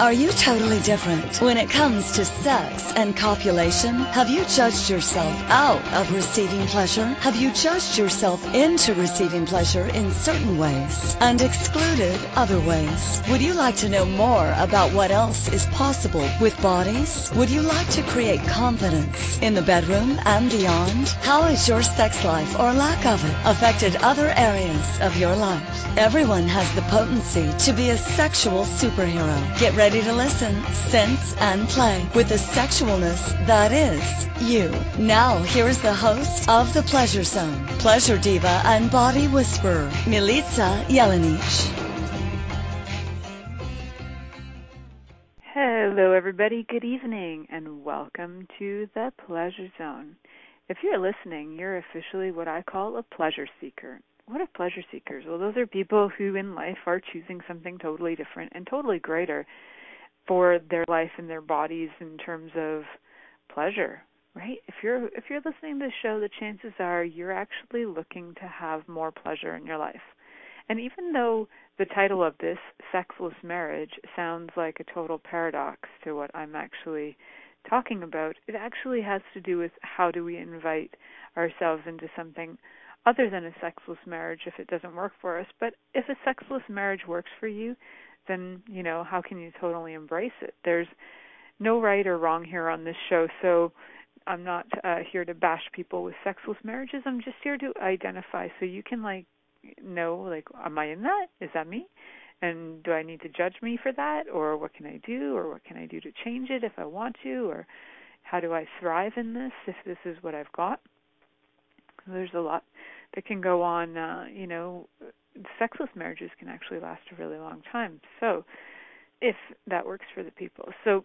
Are you totally different when it comes to sex and copulation? Have you judged yourself out of receiving pleasure? Have you judged yourself into receiving pleasure in certain ways and excluded other ways? Would you like to know more about what else is possible with bodies? Would you like to create confidence in the bedroom and beyond? How has your sex life or lack of it affected other areas of your life? Everyone has the potency to be a sexual superhero. Get ready to listen, sense, and play with the sexualness that is you. Now, here is the host of The Pleasure Zone, pleasure diva and body whisperer, Milica Jelenic. Hello, everybody. Good evening, and welcome to The Pleasure Zone. If you're listening, you're officially what I call a pleasure seeker. What are pleasure seekers? Well, those are people who in life are choosing something totally different and totally greater for their life and their bodies in terms of pleasure, right? If you're if you're listening to the show, the chances are you're actually looking to have more pleasure in your life. And even though the title of this, Sexless Marriage, sounds like a total paradox to what I'm actually talking about, it actually has to do with how do we invite ourselves into something other than a sexless marriage if it doesn't work for us. But if a sexless marriage works for you, then, you know, how can you totally embrace it? There's no right or wrong here on this show. So I'm not uh, here to bash people with sexless marriages. I'm just here to identify so you can like know like am I in that? Is that me? And do I need to judge me for that or what can I do or what can I do to change it if I want to or how do I thrive in this if this is what I've got? There's a lot that can go on. Uh, you know, sexless marriages can actually last a really long time. So, if that works for the people. So,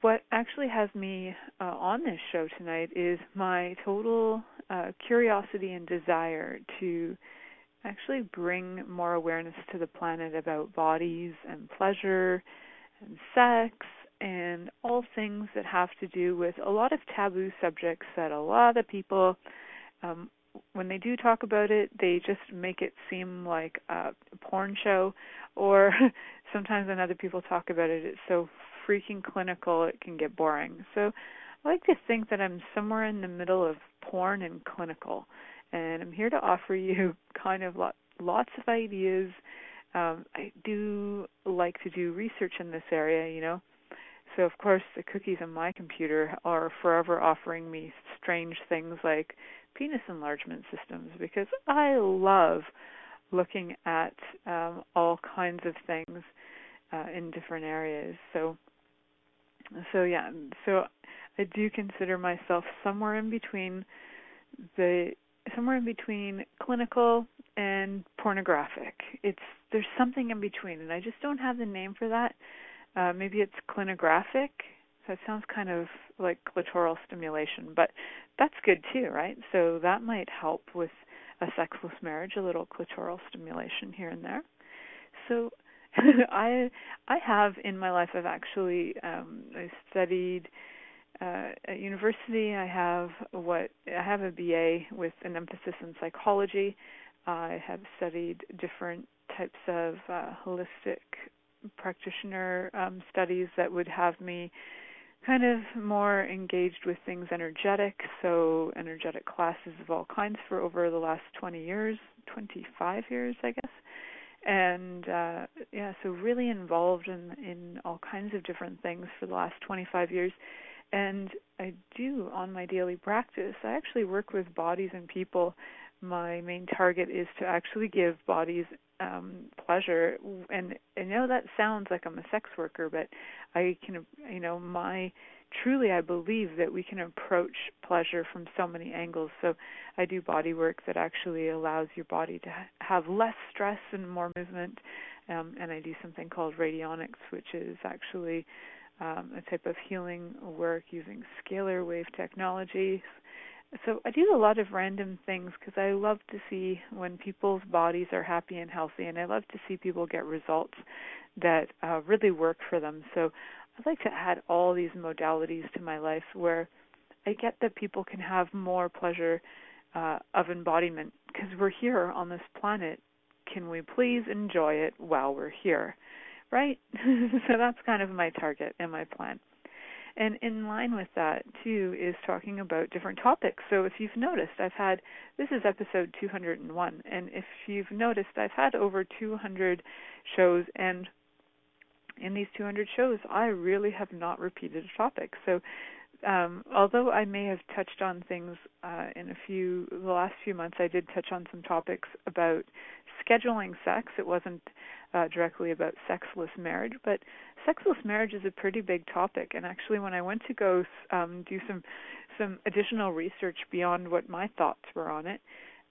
what actually has me uh, on this show tonight is my total uh, curiosity and desire to actually bring more awareness to the planet about bodies and pleasure and sex and all things that have to do with a lot of taboo subjects that a lot of people um, when they do talk about it, they just make it seem like a porn show, or sometimes when other people talk about it, it's so freaking clinical it can get boring. So I like to think that I'm somewhere in the middle of porn and clinical, and I'm here to offer you kind of lots of ideas. Um, I do like to do research in this area, you know. So of course the cookies on my computer are forever offering me strange things like penis enlargement systems because I love looking at um, all kinds of things uh, in different areas. So, so yeah, so I do consider myself somewhere in between the somewhere in between clinical and pornographic. It's there's something in between, and I just don't have the name for that. Uh, maybe it's clinographic that sounds kind of like clitoral stimulation, but that's good too, right? So that might help with a sexless marriage, a little clitoral stimulation here and there. So I I have in my life I've actually um I studied uh, at university I have what I have a BA with an emphasis in psychology. I have studied different types of uh, holistic practitioner um, studies that would have me kind of more engaged with things energetic, so energetic classes of all kinds for over the last 20 years, 25 years, I guess. And uh yeah, so really involved in in all kinds of different things for the last 25 years. And I do on my daily practice, I actually work with bodies and people. My main target is to actually give bodies um pleasure. And I know that sounds like I'm a sex worker but I can you know my truly I believe that we can approach pleasure from so many angles. So I do body work that actually allows your body to have less stress and more movement. Um and I do something called radionics which is actually um, a type of healing work using scalar wave technology so I do a lot of random things because I love to see when people's bodies are happy and healthy, and I love to see people get results that uh, really work for them. So I'd like to add all these modalities to my life where I get that people can have more pleasure uh, of embodiment because we're here on this planet. Can we please enjoy it while we're here? right? so that's kind of my target and my plan. And in line with that, too, is talking about different topics. So if you've noticed, I've had this is episode 201, and if you've noticed, I've had over 200 shows, and in these 200 shows, I really have not repeated a topic. So um, although I may have touched on things uh, in a few the last few months, I did touch on some topics about scheduling sex. It wasn't uh, directly about sexless marriage, but sexless marriage is a pretty big topic. And actually, when I went to go um, do some some additional research beyond what my thoughts were on it,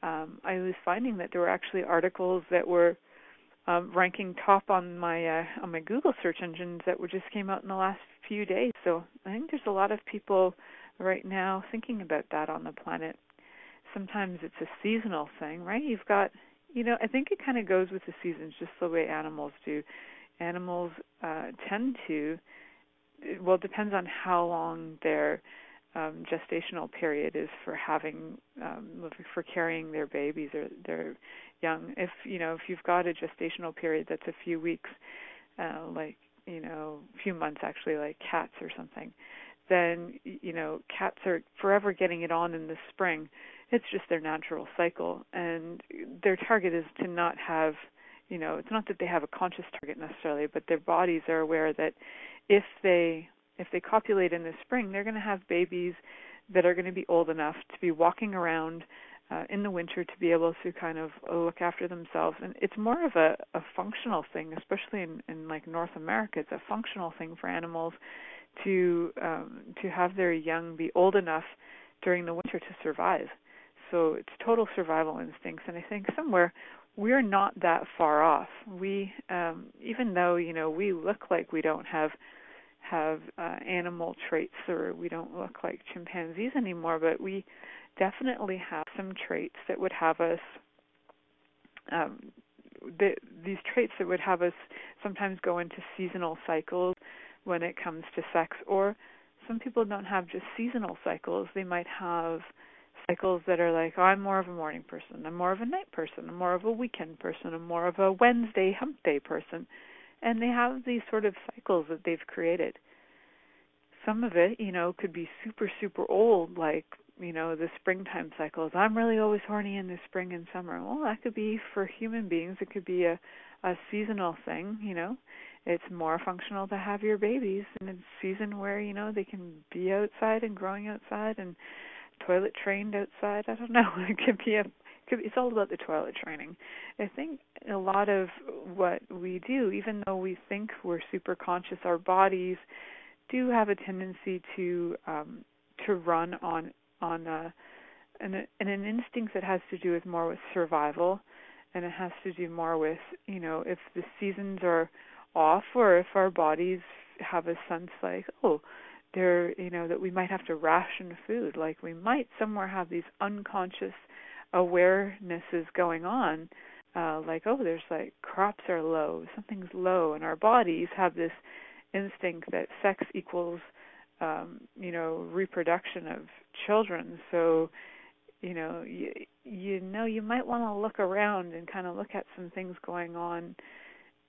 um, I was finding that there were actually articles that were um, ranking top on my uh, on my Google search engines that just came out in the last few days. So I think there's a lot of people right now thinking about that on the planet. Sometimes it's a seasonal thing, right? You've got, you know, I think it kind of goes with the seasons, just the way animals do. Animals uh, tend to, well, it depends on how long their um, gestational period is for having, um, for carrying their babies or their young. If you know, if you've got a gestational period that's a few weeks, uh, like you know, few months actually, like cats or something, then you know, cats are forever getting it on in the spring. It's just their natural cycle, and their target is to not have, you know, it's not that they have a conscious target necessarily, but their bodies are aware that if they if they copulate in the spring, they're going to have babies that are going to be old enough to be walking around uh, in the winter to be able to kind of look after themselves. And it's more of a, a functional thing especially in, in like north america it's a functional thing for animals to um, to have their young be old enough during the winter to survive. So it's total survival instincts. And i think somewhere we're not that far off. We um, even though you know we look like we don't have have uh, animal traits or we don't look like chimpanzees anymore but we definitely have some traits that would have us um, the, these traits that would have us sometimes go into seasonal cycles when it comes to sex or some people don't have just seasonal cycles. They might have cycles that are like oh, i'm more of a morning person i'm more of a night person i'm more of a weekend person i'm more of a wednesday hump day person. And they have these sort of cycles that they've created. Some of it you know could be super super old like you know the springtime cycles. I'm really always horny in the spring and summer. Well that could be for human beings. It could be a a seasonal thing you know. It's more functional to have your babies in a season where you know they can be outside and growing outside and toilet trained outside. I don't know. It could be a it's all about the toilet training. I think a lot of what we do even though we think we're super conscious our bodies do have a tendency to um to run on on uh, an, an instinct that has to do with more with survival, and it has to do more with you know if the seasons are off or if our bodies have a sense like oh there you know that we might have to ration food. Like we might somewhere have these unconscious awarenesses going on uh like oh there's like crops are low something's low and our bodies have this instinct that sex equals um, you know reproduction of children. So you know you you know you might want to look around and kind of look at some things going on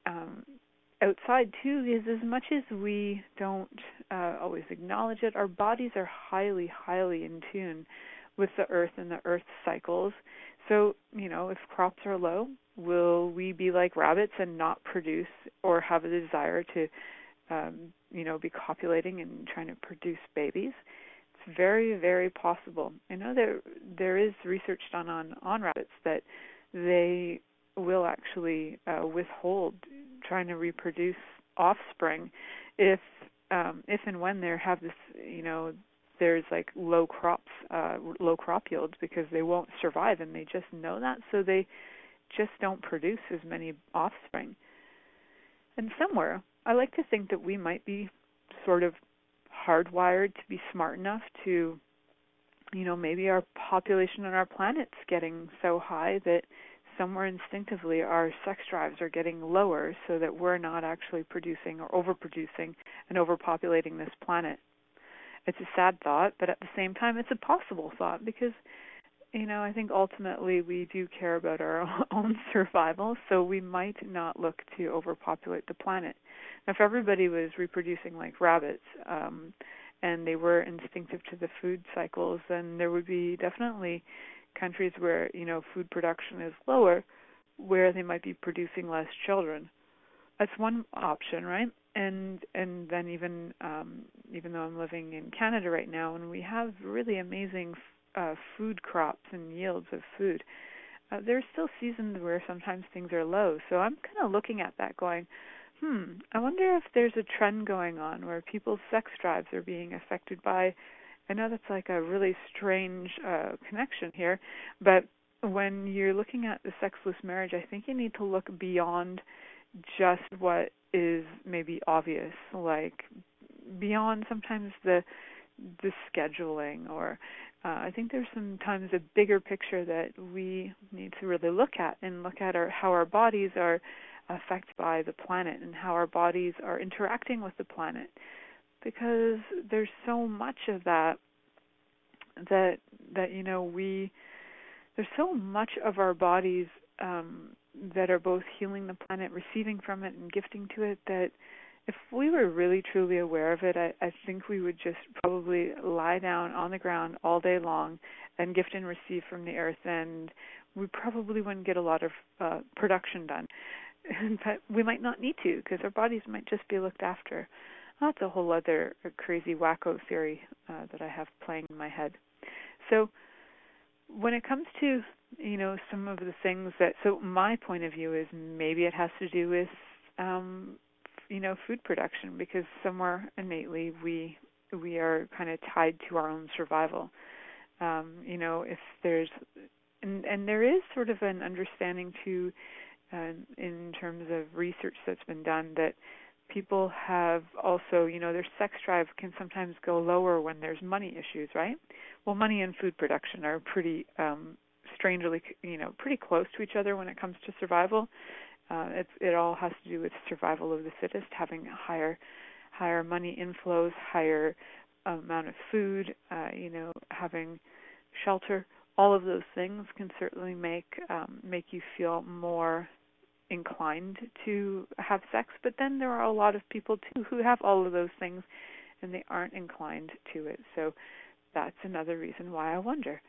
um, outside too. Is as much as we don't uh, always acknowledge it, our bodies are highly highly in tune with the earth and the earth cycles. So, you know, if crops are low, will we be like rabbits and not produce or have a desire to um, you know, be copulating and trying to produce babies. Very, very possible. I know there there is research done on on rabbits that they will actually uh, withhold trying to reproduce offspring if um, if and when they have this, you know, there's like low crops, uh, low crop yields because they won't survive, and they just know that, so they just don't produce as many offspring. And somewhere I like to think that we might be sort of hardwired to be smart enough to you know maybe our population on our planet's getting so high that somewhere instinctively our sex drives are getting lower so that we're not actually producing or overproducing and overpopulating this planet it's a sad thought but at the same time it's a possible thought because you know, I think ultimately we do care about our own survival, so we might not look to overpopulate the planet. If everybody was reproducing like rabbits, um, and they were instinctive to the food cycles, then there would be definitely countries where you know food production is lower, where they might be producing less children. That's one option, right? And and then even um, even though I'm living in Canada right now, and we have really amazing uh, food crops and yields of food, uh, there's still seasons where sometimes things are low. So I'm kind of looking at that, going, hmm, I wonder if there's a trend going on where people's sex drives are being affected by. I know that's like a really strange uh, connection here, but when you're looking at the sexless marriage, I think you need to look beyond just what is maybe obvious, like beyond sometimes the the scheduling or uh, I think there's sometimes a bigger picture that we need to really look at and look at our how our bodies are affected by the planet and how our bodies are interacting with the planet because there's so much of that that that you know we there's so much of our bodies um, that are both healing the planet, receiving from it, and gifting to it. That if we were really truly aware of it, I, I think we would just probably lie down on the ground all day long and gift and receive from the earth, and we probably wouldn't get a lot of uh, production done. but we might not need to because our bodies might just be looked after. That's a whole other crazy wacko theory uh, that I have playing in my head. So when it comes to you know some of the things that so my point of view is maybe it has to do with um you know food production because somewhere innately we we are kind of tied to our own survival um you know if there's and and there is sort of an understanding to uh, in terms of research that's been done that people have also, you know, their sex drive can sometimes go lower when there's money issues, right? Well, money and food production are pretty um strangely, you know, pretty close to each other when it comes to survival. Uh it it all has to do with survival of the fittest, having higher higher money inflows, higher amount of food, uh, you know, having shelter. All of those things can certainly make um, make you feel more inclined to have sex, but then there are a lot of people too who have all of those things and they aren't inclined to it. So that's another reason why I wonder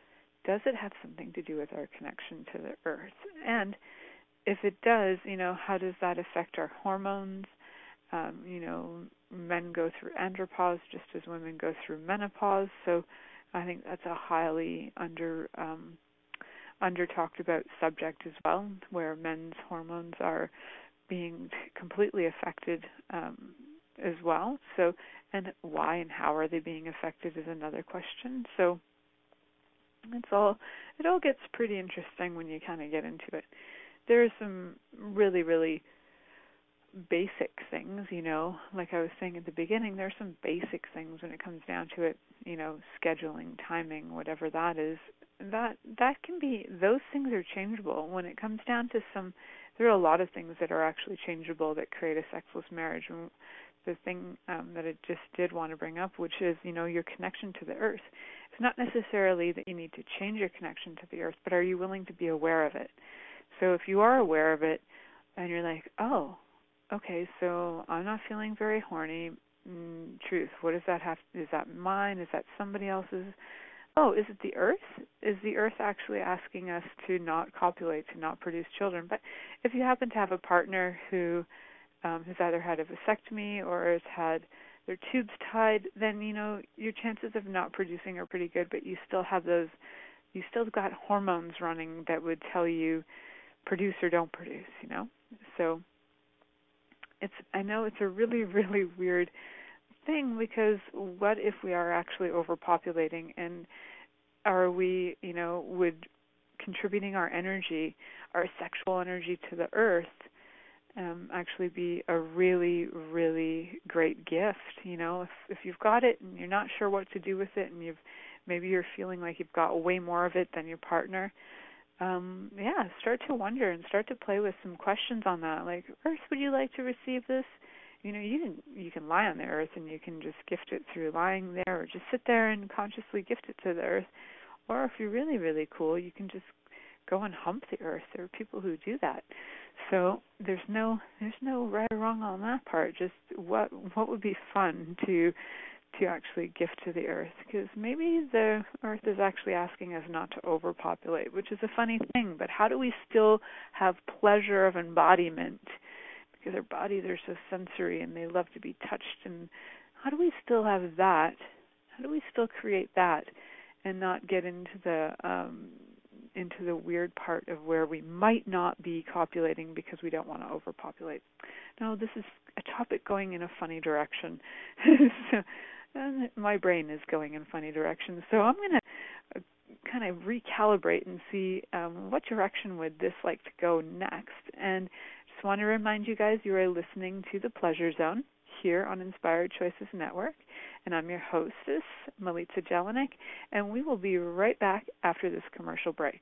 does it have something to do with our connection to the earth? And if it does, you know, how does that affect our hormones? Um, you know, men go through andropause just as women go through menopause. So I think that's a highly under um, under talked about subject as well, where men's hormones are being completely affected um, as well. So, and why and how are they being affected is another question. So, it's all it all gets pretty interesting when you kind of get into it. There are some really, really basic things, you know, like I was saying at the beginning, there are some basic things when it comes down to it, you know, scheduling, timing, whatever that is, that that can be those things are changeable when it comes down to some there are a lot of things that are actually changeable that create a sexless marriage and the thing um, that I just did want to bring up, which is, you know, your connection to the earth. It's not necessarily that you need to change your connection to the earth, but are you willing to be aware of it? So if you are aware of it and you're like, oh, okay, so I'm not feeling very horny. Mm, truth, what does that have? Is that mine? Is that somebody else's? Oh, is it the earth? Is the earth actually asking us to not copulate, to not produce children? But if you happen to have a partner who um, has either had a vasectomy or has had their tubes tied, then you know your chances of not producing are pretty good. But you still have those, you still got hormones running that would tell you produce or don't produce. You know, so it's I know it's a really really weird thing because what if we are actually overpopulating? And are we, you know, would contributing our energy, our sexual energy to the earth um actually be a really really great gift you know? If if you've got it and you're not sure what to do with it and you've maybe you're feeling like you've got way more of it than your partner um yeah start to wonder and start to play with some questions on that. Like earth would you like to receive this you know you can you can lie on the earth and you can just gift it through lying there or just sit there and consciously gift it to the earth or if you're really really cool, you can just go and hump the earth. There are people who do that. So there's no there's no right or wrong on that part. Just what what would be fun to to actually gift to the earth because maybe the earth is actually asking us not to overpopulate, which is a funny thing, but how do we still have pleasure of embodiment because our bodies are so sensory and they love to be touched and how do we still have that? How do we still create that and not get into the um into the weird part of where we might not be copulating because we don't want to overpopulate. Now, this is a topic going in a funny direction. so, and my brain is going in funny directions. So I'm going to uh, kind of recalibrate and see um, what direction would this like to go next. And just want to remind you guys you are listening to the Pleasure Zone here on Inspired Choices Network. And I'm your hostess, Milica Jelenic, and we will be right back after this commercial break.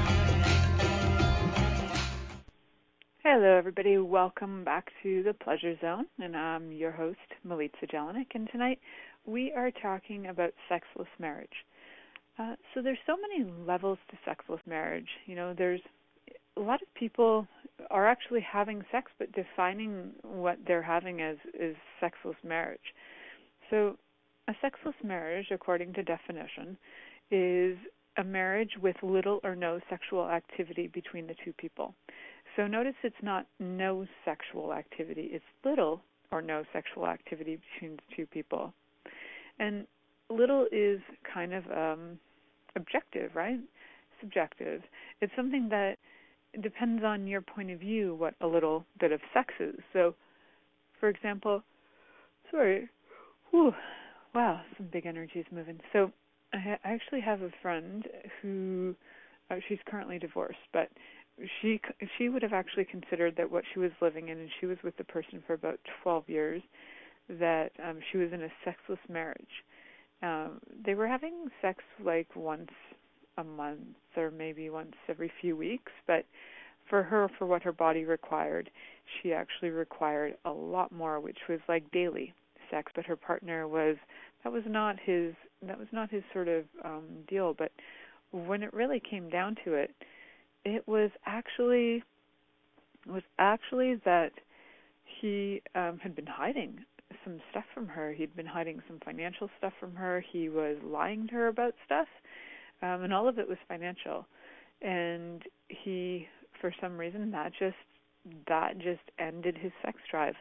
Hello, everybody. Welcome back to the Pleasure Zone, and I'm your host, Milica Jelenic. And tonight we are talking about sexless marriage. Uh, so there's so many levels to sexless marriage. You know, there's a lot of people are actually having sex, but defining what they're having as is sexless marriage. So a sexless marriage, according to definition, is a marriage with little or no sexual activity between the two people. So notice it's not no sexual activity, it's little or no sexual activity between two people. And little is kind of um objective, right? Subjective. It's something that depends on your point of view what a little bit of sex is. So for example, sorry. Whew, wow, some big energies moving. So I, I actually have a friend who uh, she's currently divorced, but she she would have actually considered that what she was living in, and she was with the person for about 12 years, that um, she was in a sexless marriage. Um, they were having sex like once a month or maybe once every few weeks, but for her, for what her body required, she actually required a lot more, which was like daily sex. But her partner was that was not his that was not his sort of um, deal. But when it really came down to it, it was actually it was actually that he um had been hiding some stuff from her. He'd been hiding some financial stuff from her. He was lying to her about stuff. um, and all of it was financial. And he, for some reason, that just that just ended his sex drive.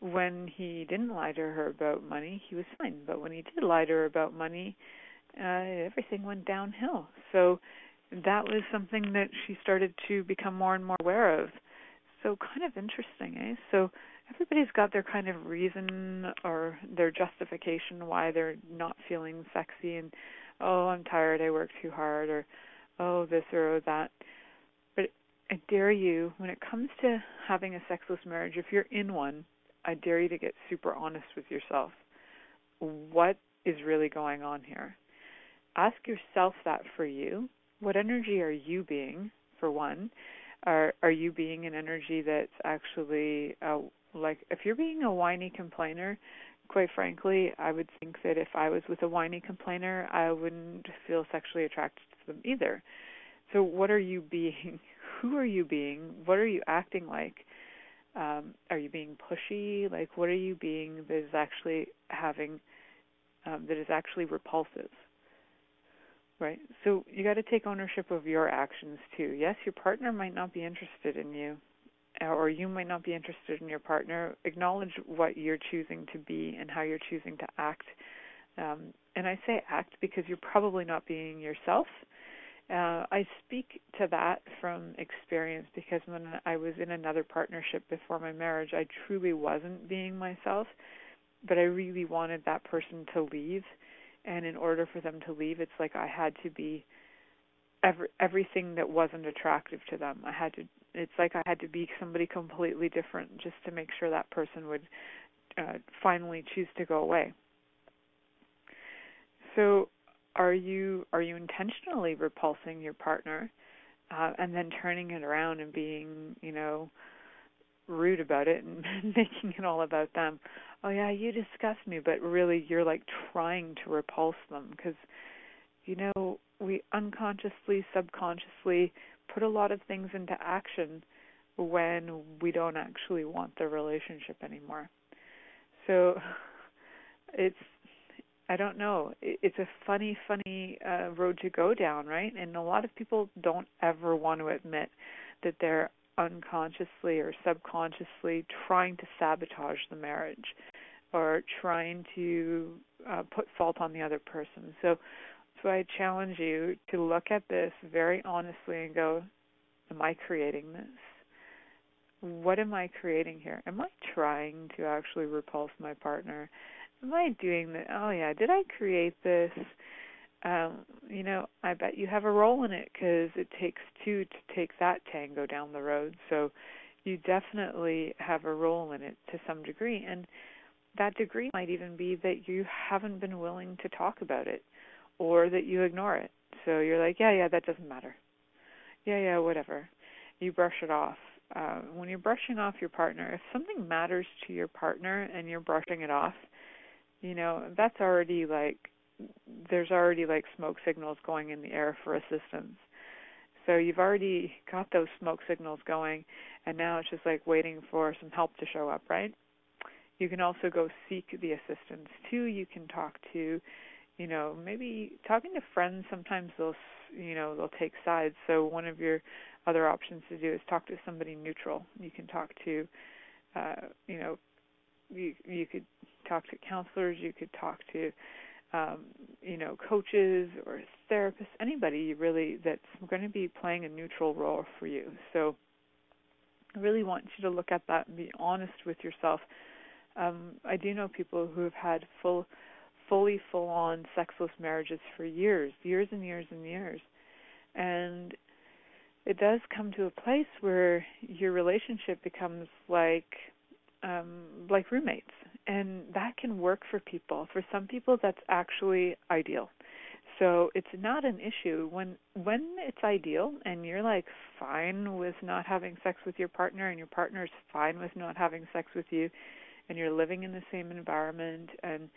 When he didn't lie to her about money, he was fine. But when he did lie to her about money, uh, everything went downhill. So that was something that she started to become more and more aware of. So kind of interesting, eh? So everybody's got their kind of reason or their justification why they're not feeling sexy and oh, I'm tired, I work too hard or oh, this or that. But I dare you when it comes to having a sexless marriage, if you're in one, I dare you to get super honest with yourself. What is really going on here? Ask yourself that for you. What energy are you being, for one? Are are you being an energy that's actually uh, like if you're being a whiny complainer, quite frankly, I would think that if I was with a whiny complainer, I wouldn't feel sexually attracted to them either. So what are you being? Who are you being? What are you acting like? Um, are you being pushy? Like what are you being that is actually having um, that is actually repulsive? Right. So you got to take ownership of your actions too. Yes, your partner might not be interested in you, or you might not be interested in your partner. Acknowledge what you're choosing to be and how you're choosing to act. Um, and I say act because you're probably not being yourself. Uh, I speak to that from experience because when I was in another partnership before my marriage, I truly wasn't being myself, but I really wanted that person to leave and in order for them to leave it's like i had to be every, everything that wasn't attractive to them. I had to it's like i had to be somebody completely different just to make sure that person would uh, finally choose to go away. So are you are you intentionally repulsing your partner uh, and then turning it around and being you know rude about it and making it all about them oh yeah you disgust me but really you're like trying to repulse them because you know we unconsciously subconsciously put a lot of things into action when we don't actually want the relationship anymore so it's I don't know. It's a funny, funny uh, road to go down, right? And a lot of people don't ever want to admit that they're unconsciously or subconsciously trying to sabotage the marriage or trying to uh, put fault on the other person. So, so I challenge you to look at this very honestly and go, Am I creating this? What am I creating here? Am I trying to actually repulse my partner? Am I doing that? Oh, yeah, did I create this? Um, you know, I bet you have a role in it because it takes two to take that tango down the road. So you definitely have a role in it to some degree. And that degree might even be that you haven't been willing to talk about it or that you ignore it. So you're like, yeah, yeah, that doesn't matter. Yeah, yeah, whatever. You brush it off. Uh, when you're brushing off your partner, if something matters to your partner and you're brushing it off, you know, that's already like there's already like smoke signals going in the air for assistance. So you've already got those smoke signals going, and now it's just like waiting for some help to show up, right? You can also go seek the assistance too. You can talk to, you know, maybe talking to friends. Sometimes they'll, you know, they'll take sides. So one of your other options to do is talk to somebody neutral. You can talk to, uh, you know, you you could talk to counselors. You could talk to um, you know, coaches or therapists, anybody really that's going to be playing a neutral role for you. So I really want you to look at that and be honest with yourself. Um, I do know people who have had full, fully full-on sexless marriages for years, years and years and years, and it does come to a place where your relationship becomes like um, like roommates and that can work for people. For some people, that's actually ideal. So it's not an issue when when it's ideal and you're like fine with not having sex with your partner and your partner's fine with not having sex with you and you're living in the same environment and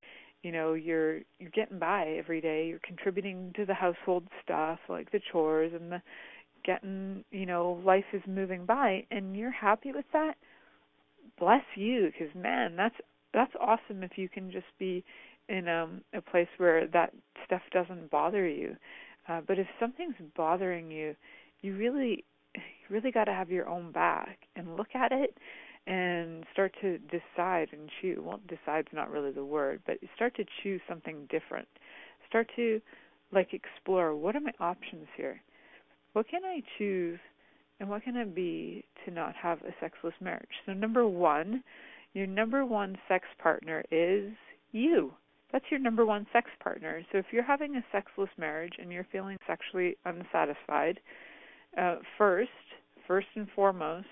you know you're you're getting by every day you're contributing to the household stuff like the chores and the getting you know life is moving by and you're happy with that bless you because man that's that's awesome if you can just be in um a place where that stuff doesn't bother you Uh, but if something's bothering you, you really, you really got to have your own back and look at it and start to decide and choose. Well, decide's not really the word, but start to choose something different. Start to like explore what are my options here? What can I choose and what can it be to not have a sexless marriage? So number 1, your number one sex partner is you. That's your number one sex partner. So if you're having a sexless marriage and you're feeling sexually unsatisfied, uh, first, first and foremost,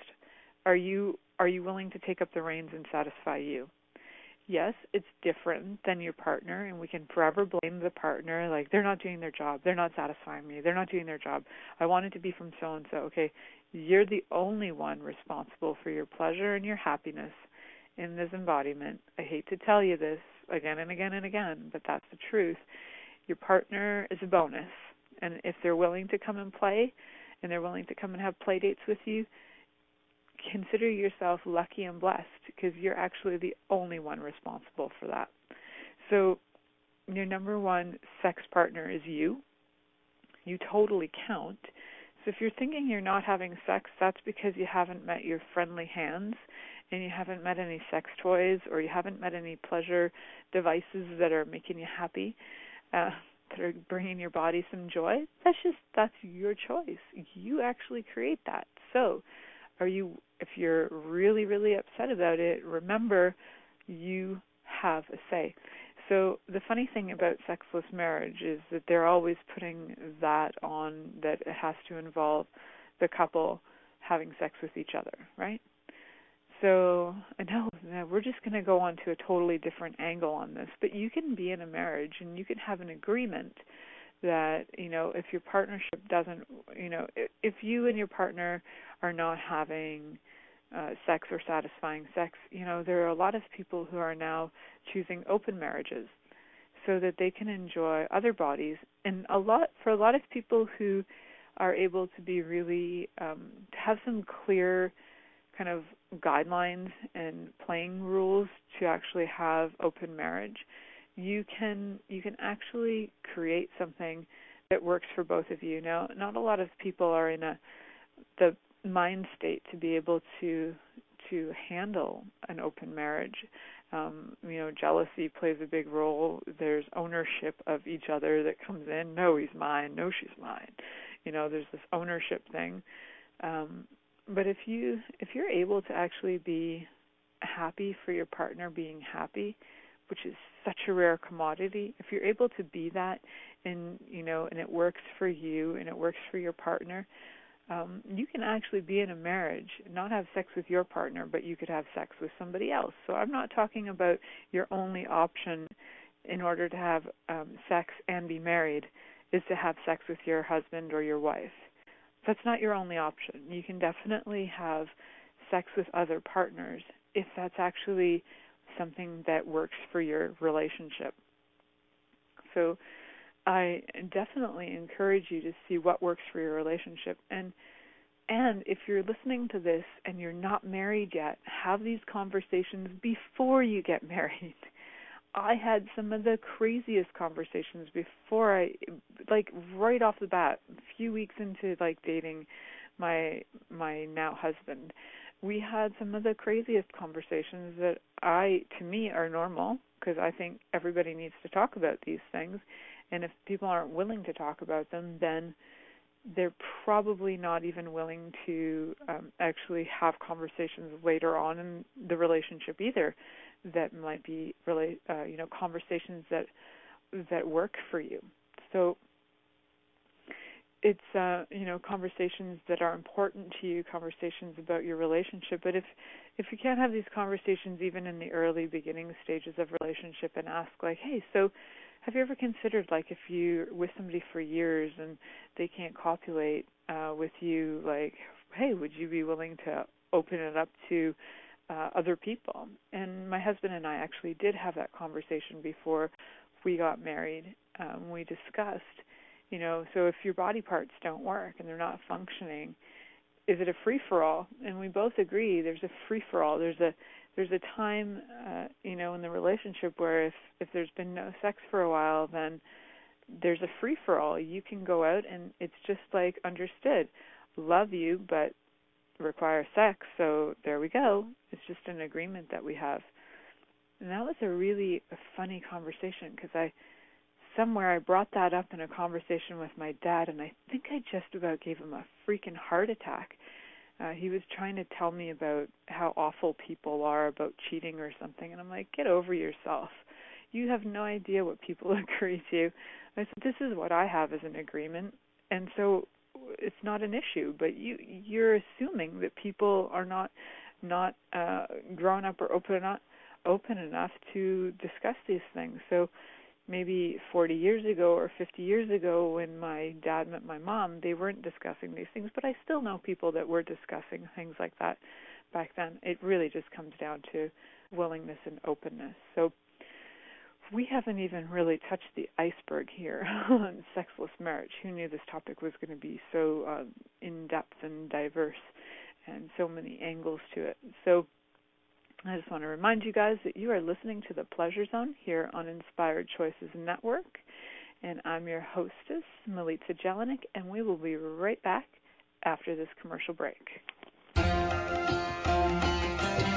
are you are you willing to take up the reins and satisfy you? Yes, it's different than your partner, and we can forever blame the partner. Like they're not doing their job, they're not satisfying me, they're not doing their job. I want it to be from so and so. Okay, you're the only one responsible for your pleasure and your happiness in this embodiment. I hate to tell you this again and again and again, but that's the truth. Your partner is a bonus, and if they're willing to come and play, and they're willing to come and have play dates with you, consider yourself lucky and blessed because you're actually the only one responsible for that. So, your number one sex partner is you. You totally count. So, if you're thinking you're not having sex, that's because you haven't met your friendly hands and you haven't met any sex toys or you haven't met any pleasure devices that are making you happy. Uh, that are bringing your body some joy that's just that's your choice. You actually create that. So are you if you're really really upset about it remember you have a say. So the funny thing about sexless marriage is that they're always putting that on that it has to involve the couple having sex with each other right so I know we're just going to go on to a totally different angle on this, but you can be in a marriage and you can have an agreement that you know if your partnership doesn't you know if you and your partner are not having uh, sex or satisfying sex you know there are a lot of people who are now choosing open marriages so that they can enjoy other bodies. And a lot for a lot of people who are able to be really um, to have some clear kind of guidelines and playing rules to actually have open marriage you can you can actually create something that works for both of you. Now, not a lot of people are in a the mind state to be able to to handle an open marriage. Um, you know, jealousy plays a big role. There's ownership of each other that comes in. No, he's mine. No, she's mine. You know, there's this ownership thing. Um, but if you if you're able to actually be happy for your partner being happy, which is such a rare commodity if you're able to be that and you know and it works for you and it works for your partner um you can actually be in a marriage not have sex with your partner but you could have sex with somebody else. So i'm not talking about your only option in order to have um sex and be married is to have sex with your husband or your wife that's not your only option you can definitely have sex with other partners if that's actually something that works for your relationship. So I definitely encourage you to see what works for your relationship and and if you're listening to this and you're not married yet, have these conversations before you get married. I had some of the craziest conversations before I like right off the bat, a few weeks into like dating my my now husband we had some of the craziest conversations that I, to me, are normal because I think everybody needs to talk about these things. And if people aren't willing to talk about them, then they're probably not even willing to um, actually have conversations later on in the relationship either. That might be really, uh, you know, conversations that that work for you. So it's uh you know conversations that are important to you conversations about your relationship but if if you can't have these conversations even in the early beginning stages of relationship and ask like hey so have you ever considered like if you're with somebody for years and they can't copulate uh with you like hey would you be willing to open it up to uh other people and my husband and I actually did have that conversation before we got married um we discussed you know so if your body parts don't work and they're not functioning is it a free for all and we both agree there's a free for all there's a there's a time uh you know in the relationship where if if there's been no sex for a while then there's a free for all. You can go out and it's just like understood. Love you, but require sex. So there we go. It's just an agreement that we have. And that was a really funny conversation because I somewhere I brought that up in a conversation with my dad, and I think I just about gave him a freaking heart attack. Uh, he was trying to tell me about how awful people are about cheating or something, and I'm like, get over yourself. You have no idea what people agree to. I said, this is what I have as an agreement, and so it's not an issue. But you you're assuming that people are not not uh, grown up or open enough open enough to discuss these things. So maybe 40 years ago or 50 years ago when my dad met my mom, they weren't discussing these things, but I still know people that were discussing things like that back then. It really just comes down to willingness and openness. So we haven't even really touched the iceberg here on sexless marriage. Who knew this topic was going to be so uh, in depth and diverse and so many angles to it? So I just want to remind you guys that you are listening to the Pleasure Zone here on Inspired Choices Network. And I'm your hostess, Milica Jelenic, and we will be right back after this commercial break.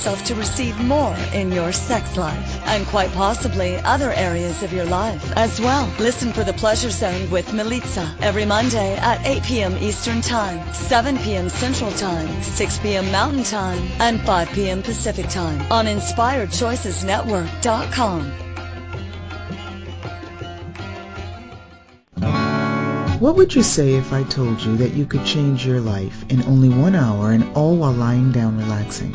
yourself to receive more in your sex life and quite possibly other areas of your life as well. Listen for the Pleasure Zone with Milica every Monday at 8 p.m. Eastern Time, 7 p.m. Central Time, 6 p.m. Mountain Time, and 5 p.m. Pacific Time on InspiredChoicesNetwork.com. What would you say if I told you that you could change your life in only one hour and all while lying down relaxing?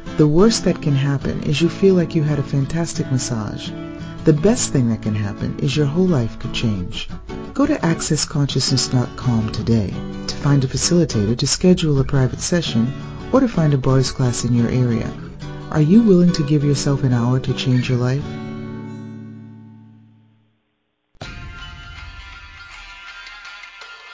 the worst that can happen is you feel like you had a fantastic massage. The best thing that can happen is your whole life could change. Go to accessconsciousness.com today to find a facilitator to schedule a private session or to find a bars class in your area. Are you willing to give yourself an hour to change your life?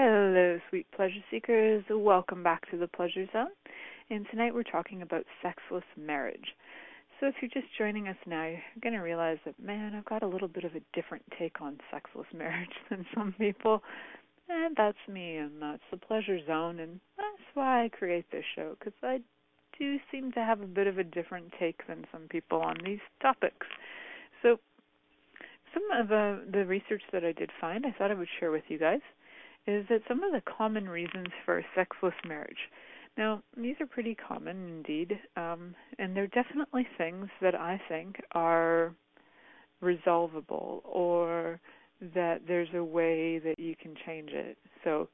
Hello, sweet pleasure seekers. Welcome back to the Pleasure Zone. And tonight we're talking about sexless marriage. So if you're just joining us now, you're going to realize that, man, I've got a little bit of a different take on sexless marriage than some people. And that's me, and that's the Pleasure Zone, and that's why I create this show, because I do seem to have a bit of a different take than some people on these topics. So some of the, the research that I did find, I thought I would share with you guys is that some of the common reasons for sexless marriage. Now, these are pretty common indeed, um, and they're definitely things that I think are resolvable or that there's a way that you can change it. So,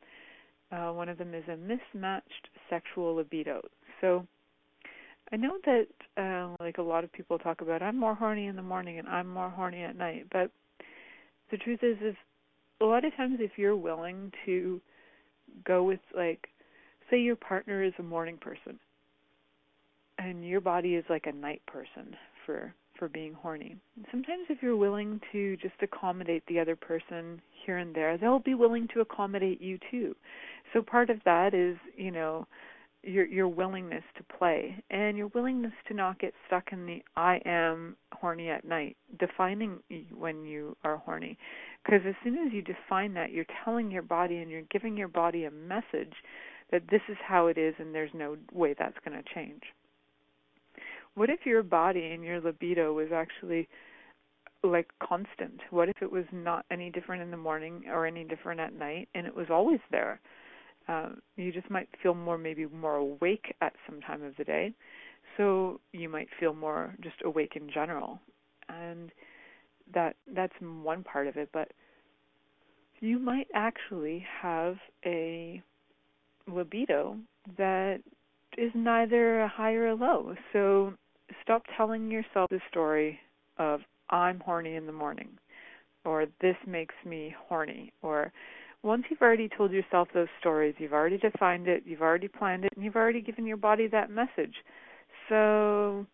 uh, one of them is a mismatched sexual libido. So, I know that uh, like a lot of people talk about I'm more horny in the morning and I'm more horny at night, but the truth is is a lot of times if you're willing to go with like say your partner is a morning person and your body is like a night person for for being horny. Sometimes if you're willing to just accommodate the other person here and there, they'll be willing to accommodate you too. So part of that is, you know, your your willingness to play and your willingness to not get stuck in the I am horny at night, defining when you are horny. Because as soon as you define that, you're telling your body and you're giving your body a message that this is how it is and there's no way that's going to change. What if your body and your libido was actually like constant? What if it was not any different in the morning or any different at night and it was always there? Um, you just might feel more, maybe more awake at some time of the day. So you might feel more just awake in general, and that that's one part of it. But you might actually have a libido that is neither a high or a low. So stop telling yourself the story of I'm horny in the morning or this makes me horny or once you've already told yourself those stories, you've already defined it, you've already planned it, and you've already given your body that message. So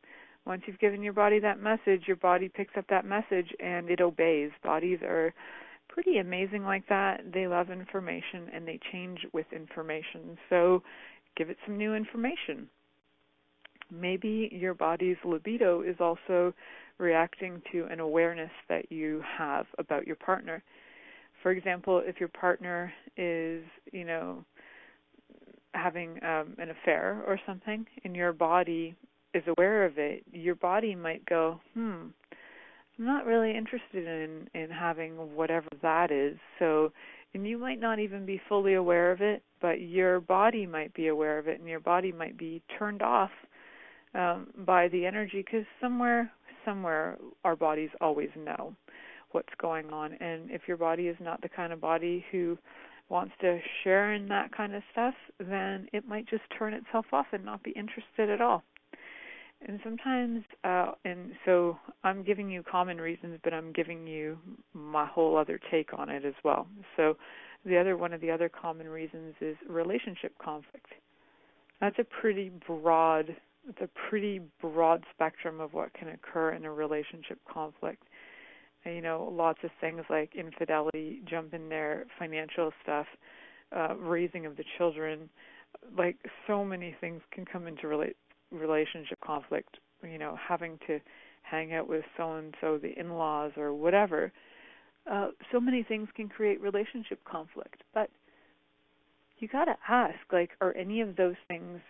once you've given your body that message, your body picks up that message and it obeys. Bodies are pretty amazing like that. They love information and they change with information. So give it some new information. Maybe your body's libido is also reacting to an awareness that you have about your partner for example, if your partner is, you know, having um, an affair or something, and your body is aware of it, your body might go, hmm, I'm not really interested in in having whatever that is. So, and you might not even be fully aware of it, but your body might be aware of it, and your body might be turned off um, by the energy because somewhere, somewhere, our bodies always know what's going on. And if your body is not the kind of body who wants to share in that kind of stuff, then it might just turn itself off and not be interested at all. And sometimes, uh, and so I'm giving you common reasons, but I'm giving you my whole other take on it as well. So the other one of the other common reasons is relationship conflict. That's a pretty broad, it's a pretty broad spectrum of what can occur in a relationship conflict you know lots of things like infidelity jump in there financial stuff uh raising of the children like so many things can come into relate relationship conflict you know having to hang out with so and so the in-laws or whatever uh so many things can create relationship conflict but you got to ask like are any of those things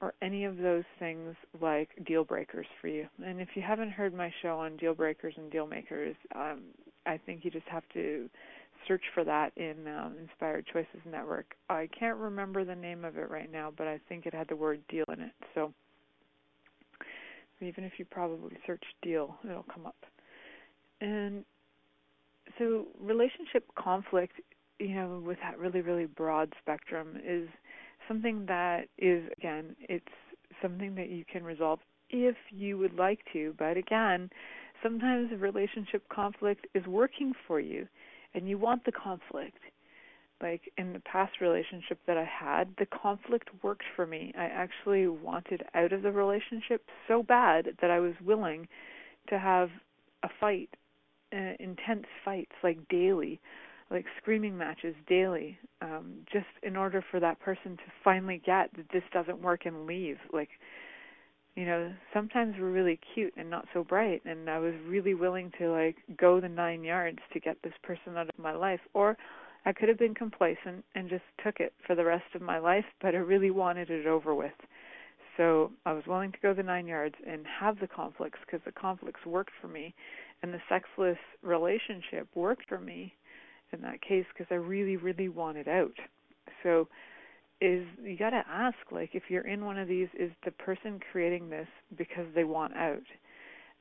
are any of those things like deal breakers for you? And if you haven't heard my show on deal breakers and deal makers, um, I think you just have to search for that in um, Inspired Choices Network. I can't remember the name of it right now, but I think it had the word deal in it. So even if you probably search deal, it'll come up. And so relationship conflict, you know, with that really, really broad spectrum is something that is again it's something that you can resolve if you would like to but again sometimes relationship conflict is working for you and you want the conflict. Like in the past relationship that I had the conflict worked for me. I actually wanted out of the relationship so bad that I was willing to have a fight uh, intense fights like daily like screaming matches daily um just in order for that person to finally get that this doesn't work and leave. Like you know sometimes we're really cute and not so bright and i was really willing to like go the nine yards to get this person out of my life or i could have been complacent and just took it for the rest of my life but i really wanted it over with so i was willing to go the nine yards and have the conflicts because the conflicts worked for me and the sexless relationship worked for me in that case because I really, really wanted out. So is you got to ask like if you're in one of these is the person creating this because they want out?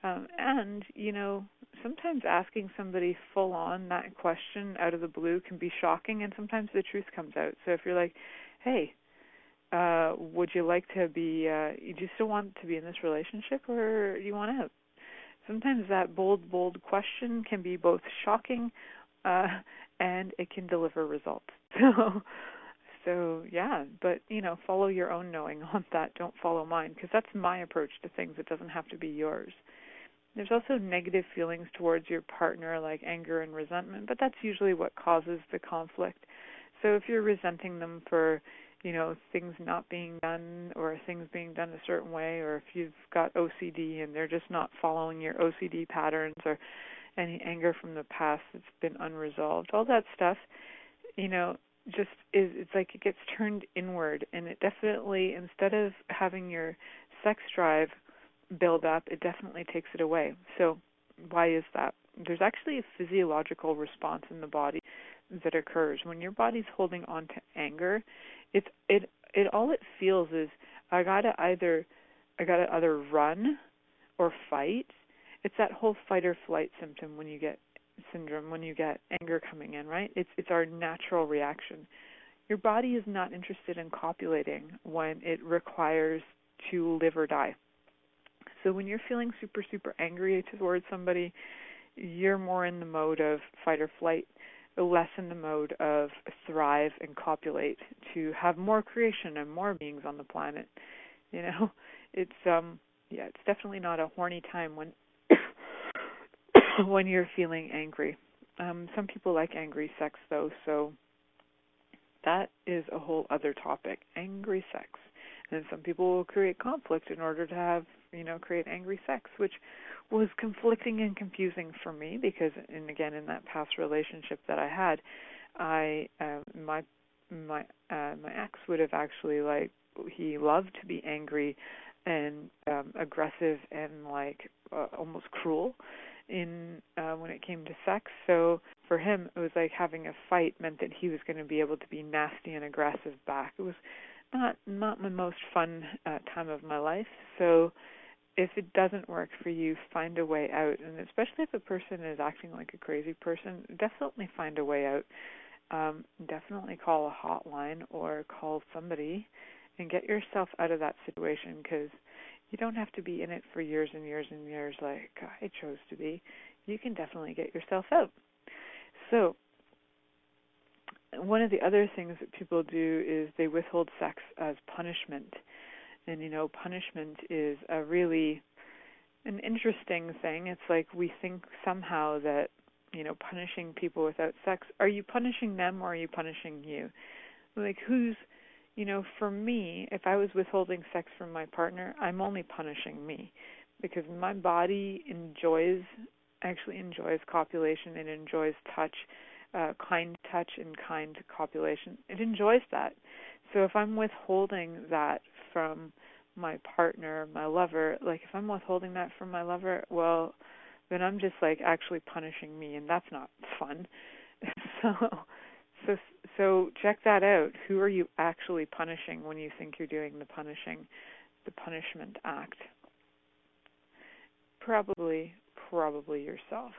Um, and you know sometimes asking somebody full on that question out of the blue can be shocking and sometimes the truth comes out. So if you're like hey uh would you like to be uh you still want to be in this relationship or do you want out? Sometimes that bold bold question can be both shocking uh, and it can deliver results. So, so yeah, but you know, follow your own knowing on that. Don't follow mine because that's my approach to things. It doesn't have to be yours. There's also negative feelings towards your partner, like anger and resentment, but that's usually what causes the conflict. So if you're resenting them for, you know, things not being done or things being done a certain way, or if you've got OCD and they're just not following your OCD patterns, or any anger from the past that's been unresolved, all that stuff, you know, just is it's like it gets turned inward and it definitely instead of having your sex drive build up, it definitely takes it away. So why is that? There's actually a physiological response in the body that occurs when your body's holding on to anger. It's it it all it feels is I gotta either I gotta either run or fight. It's that whole fight or flight symptom when you get syndrome when you get anger coming in, right? It's it's our natural reaction. Your body is not interested in copulating when it requires to live or die. So when you're feeling super super angry towards somebody, you're more in the mode of fight or flight, less in the mode of thrive and copulate to have more creation and more beings on the planet. You know, it's um yeah, it's definitely not a horny time when when you're feeling angry. Um, some people like angry sex though, so that is a whole other topic. Angry sex. And some people will create conflict in order to have, you know, create angry sex, which was conflicting and confusing for me because and again in that past relationship that I had, I uh, my my uh my ex would have actually like he loved to be angry and um aggressive and like uh, almost cruel in uh, when it came to sex. So for him, it was like having a fight meant that he was going to be able to be nasty and aggressive back. It was not not my most fun uh, time of my life. So if it doesn't work for you, find a way out. And especially if a person is acting like a crazy person, definitely find a way out. Um, definitely call a hotline or call somebody and get yourself out of that situation because you don't have to be in it for years and years and years like I chose to be. You can definitely get yourself out. So, one of the other things that people do is they withhold sex as punishment. And you know, punishment is a really an interesting thing. It's like we think somehow that, you know, punishing people without sex, are you punishing them or are you punishing you? Like who's you know, for me, if I was withholding sex from my partner, I'm only punishing me because my body enjoys actually enjoys copulation. It enjoys touch uh kind touch and kind copulation. It enjoys that. So if i'm withholding that from my partner my lover like if i'm withholding that from my lover well then i'm just like actually punishing me and that's not fun. So so so check that out. Who are you actually punishing when you think you're doing the punishing, the punishment act? Probably, probably yourself.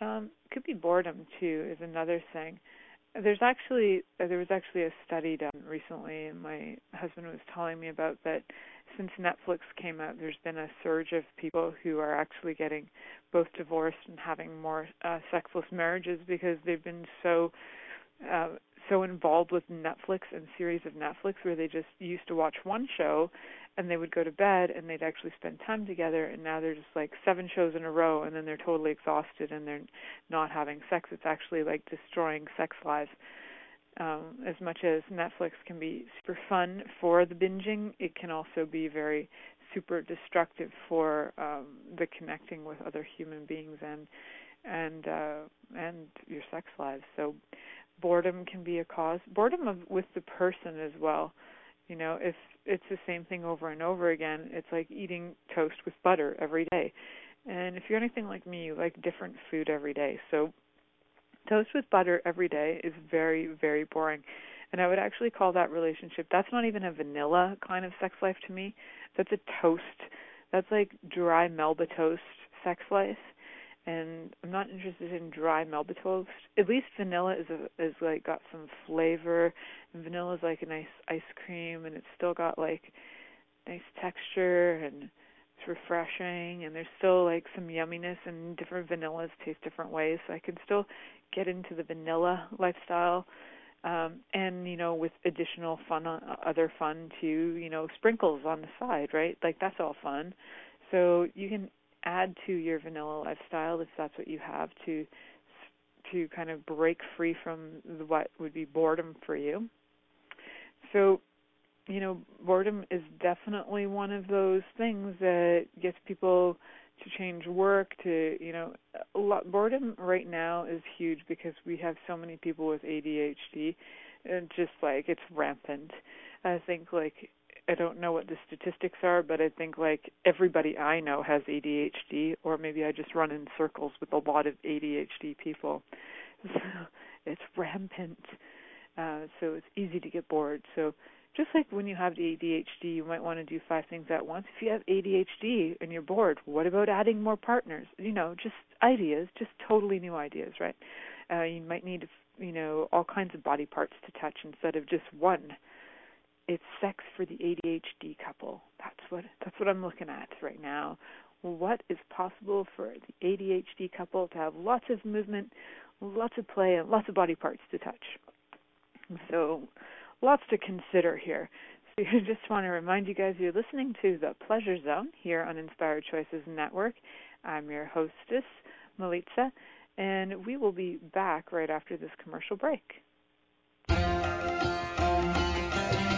Um, could be boredom too. Is another thing. There's actually there was actually a study done recently, and my husband was telling me about that. Since Netflix came out, there's been a surge of people who are actually getting both divorced and having more uh, sexless marriages because they've been so uh, so involved with Netflix and series of Netflix where they just used to watch one show and they would go to bed and they'd actually spend time together and now they're just like seven shows in a row and then they're totally exhausted and they're not having sex. It's actually like destroying sex lives um as much as Netflix can be super fun for the binging it can also be very super destructive for um the connecting with other human beings and and uh and your sex lives. So boredom can be a cause. Boredom of, with the person as well. You know, if it's the same thing over and over again, it's like eating toast with butter every day. And if you're anything like me, you like different food every day. So toast with butter every day is very, very boring. And I would actually call that relationship that's not even a vanilla kind of sex life to me. That's a toast. That's like dry Melba toast sex life and I'm not interested in dry toast. At least vanilla is a, is like got some flavor. And vanilla is like a nice ice cream, and it's still got like nice texture and it's refreshing. And there's still like some yumminess, and different vanillas taste different ways. So I can still get into the vanilla lifestyle. Um, and you know, with additional fun, uh, other fun too. You know, sprinkles on the side, right? Like that's all fun. So you can add to your vanilla lifestyle if that's what you have to to kind of break free from what would be boredom for you. So, you know, boredom is definitely one of those things that gets people to change work to, you know, a lot boredom right now is huge because we have so many people with ADHD and just like it's rampant. I think like I don't know what the statistics are, but I think like everybody I know has ADHD, or maybe I just run in circles with a lot of ADHD people. So it's rampant. Uh, so it's easy to get bored. So just like when you have the ADHD, you might want to do five things at once. If you have ADHD and you're bored, what about adding more partners? You know, just ideas, just totally new ideas, right? Uh, you might need, you know, all kinds of body parts to touch instead of just one it's sex for the ADHD couple. That's what that's what I'm looking at right now. What is possible for the ADHD couple to have lots of movement, lots of play, and lots of body parts to touch? So, lots to consider here. So, I just want to remind you guys you're listening to the Pleasure Zone here on Inspired Choices Network. I'm your hostess, Milica, and we will be back right after this commercial break.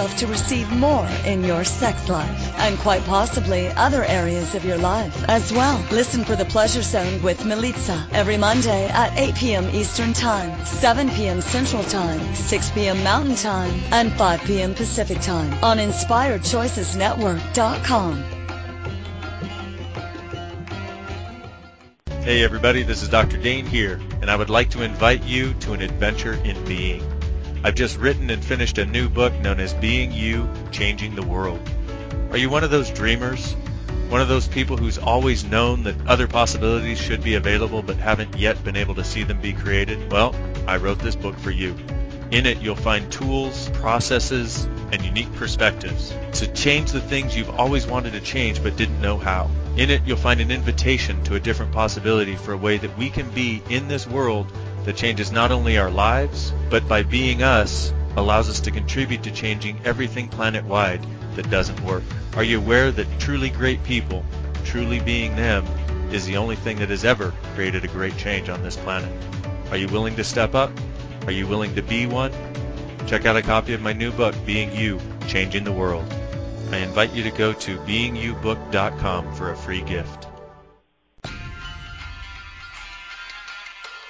yourself to receive more in your sex life and quite possibly other areas of your life as well. Listen for the Pleasure Zone with Milica every Monday at 8 p.m. Eastern Time, 7 p.m. Central Time, 6 p.m. Mountain Time, and 5 p.m. Pacific Time on InspiredChoicesNetwork.com. Hey everybody, this is Dr. Dane here, and I would like to invite you to an adventure in being. I've just written and finished a new book known as Being You, Changing the World. Are you one of those dreamers? One of those people who's always known that other possibilities should be available but haven't yet been able to see them be created? Well, I wrote this book for you. In it, you'll find tools, processes, and unique perspectives to change the things you've always wanted to change but didn't know how. In it, you'll find an invitation to a different possibility for a way that we can be in this world that changes not only our lives, but by being us, allows us to contribute to changing everything planet-wide that doesn't work. Are you aware that truly great people, truly being them, is the only thing that has ever created a great change on this planet? Are you willing to step up? Are you willing to be one? Check out a copy of my new book, Being You, Changing the World. I invite you to go to beingyoubook.com for a free gift.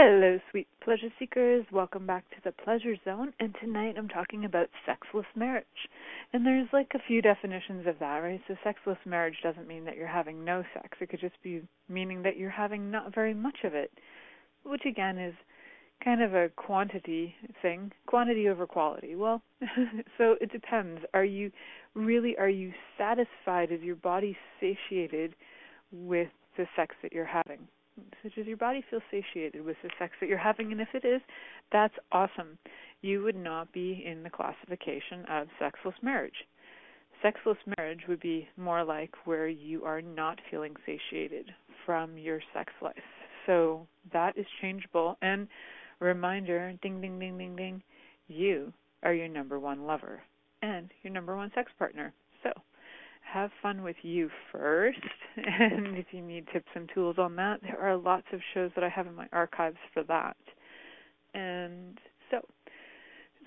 Hello, sweet pleasure seekers. Welcome back to the Pleasure Zone. And tonight I'm talking about sexless marriage. And there's like a few definitions of that, right? So, sexless marriage doesn't mean that you're having no sex. It could just be meaning that you're having not very much of it, which again is kind of a quantity thing, quantity over quality. Well, so it depends. Are you really are you satisfied? Is your body satiated with the sex that you're having? So does your body feel satiated with the sex that you're having? And if it is, that's awesome. You would not be in the classification of sexless marriage. Sexless marriage would be more like where you are not feeling satiated from your sex life. So that is changeable. And reminder ding, ding, ding, ding, ding you are your number one lover and your number one sex partner. Have fun with you first. And if you need tips and tools on that, there are lots of shows that I have in my archives for that. And so,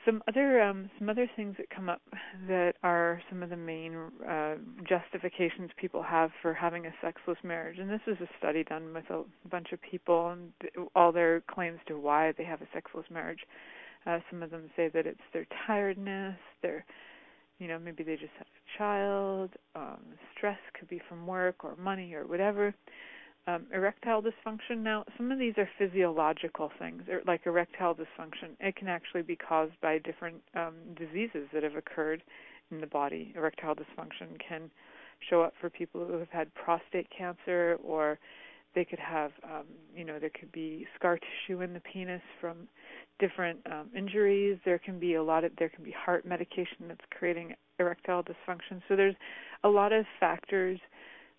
some other um, some other things that come up that are some of the main uh, justifications people have for having a sexless marriage, and this is a study done with a bunch of people and all their claims to why they have a sexless marriage. Uh, some of them say that it's their tiredness, their you know maybe they just had a child, um, stress could be from work or money or whatever um, erectile dysfunction. Now, some of these are physiological things, er, like erectile dysfunction. It can actually be caused by different um, diseases that have occurred in the body. Erectile dysfunction can show up for people who have had prostate cancer, or they could have, um, you know, there could be scar tissue in the penis from different um, injuries. There can be a lot of, there can be heart medication that's creating erectile dysfunction. So there's a lot of factors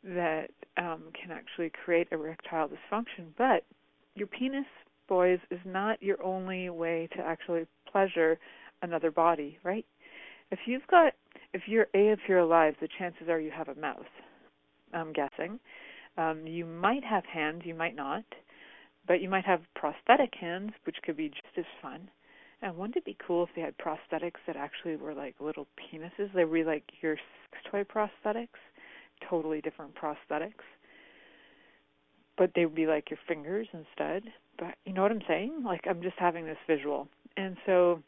that um, can actually create erectile dysfunction. But your penis, boys, is not your only way to actually pleasure another body, right? If you've got, if you're a, if you're alive, the chances are you have a mouth. I'm guessing. Um, you might have hands, you might not, but you might have prosthetic hands, which could be just as fun. And wouldn't it be cool if they had prosthetics that actually were like little penises? They were like your sex toy prosthetics totally different prosthetics. But they would be like your fingers instead. But you know what I'm saying? Like I'm just having this visual. And so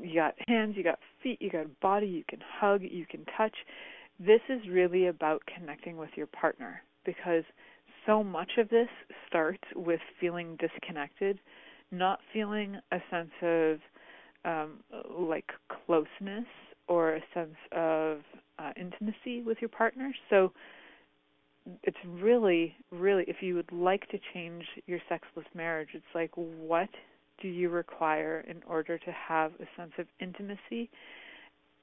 you got hands, you got feet, you got body, you can hug, you can touch. This is really about connecting with your partner because so much of this starts with feeling disconnected, not feeling a sense of um, like closeness or a sense of uh, intimacy with your partner. So it's really, really, if you would like to change your sexless marriage, it's like, what do you require in order to have a sense of intimacy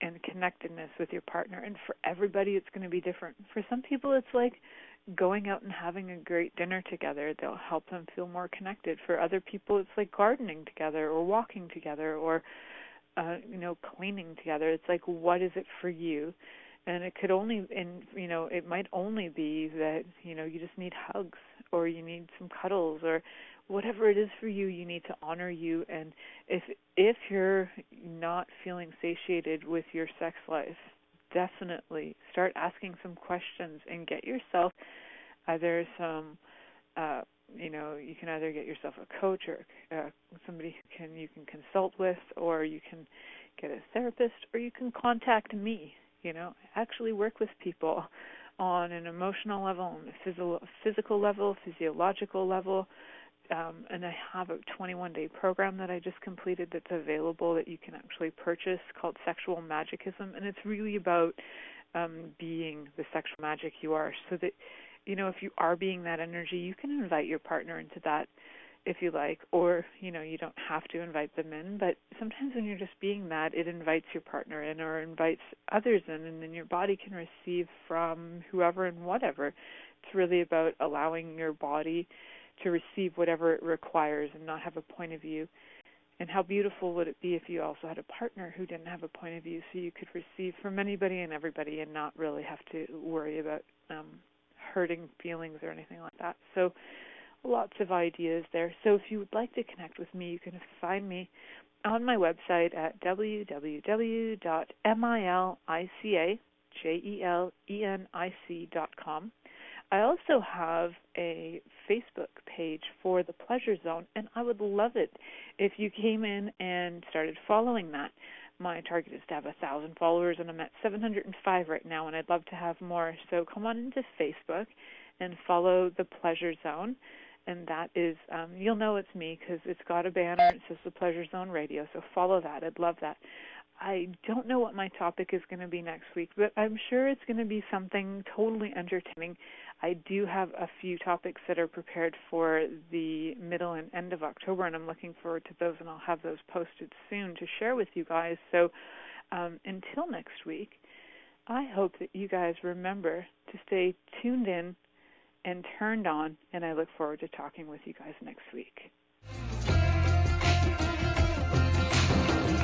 and connectedness with your partner? And for everybody, it's going to be different. For some people, it's like going out and having a great dinner together. They'll help them feel more connected. For other people, it's like gardening together or walking together or uh, you know, cleaning together. It's like, what is it for you? And it could only, and you know, it might only be that you know you just need hugs or you need some cuddles or whatever it is for you. You need to honor you. And if if you're not feeling satiated with your sex life, definitely start asking some questions and get yourself either some uh, you know you can either get yourself a coach or uh, somebody who can you can consult with or you can get a therapist or you can contact me you know. Actually work with people on an emotional level on a physical physical level physiological level um, and I have a 21 day program that I just completed that's available that you can actually purchase called Sexual Magicism and it's really about um, being the sexual magic you are so that you know, if you are being that energy, you can invite your partner into that if you like, or, you know, you don't have to invite them in, but sometimes when you're just being that, it invites your partner in or invites others in, and then your body can receive from whoever and whatever. It's really about allowing your body to receive whatever it requires and not have a point of view. And how beautiful would it be if you also had a partner who didn't have a point of view so you could receive from anybody and everybody and not really have to worry about um, hurting feelings or anything like that. So lots of ideas there. So if you would like to connect with me, you can find me on my website at www.milicajelenic.com. I also have a Facebook page for the Pleasure Zone, and I would love it if you came in and started following that. My target is to have a thousand followers and i'm at 705 right now and i'd love to have more. So come on into facebook and follow the pleasure zone and that is um, you'll know it's me because it's got a banner it says the pleasure zone radio so follow that. I'd love that. I don't know what my topic is going to be next week, but I'm sure it's going to be something totally entertaining. I do have a few topics that are prepared for the middle and end of October, and I'm looking forward to those, and I'll have those posted soon to share with you guys. So um, until next week, I hope that you guys remember to stay tuned in and turned on, and I look forward to talking with you guys next week.